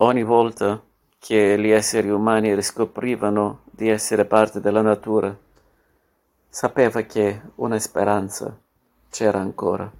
Ogni volta che gli esseri umani riscoprivano di essere parte della natura, sapeva che una speranza c'era ancora.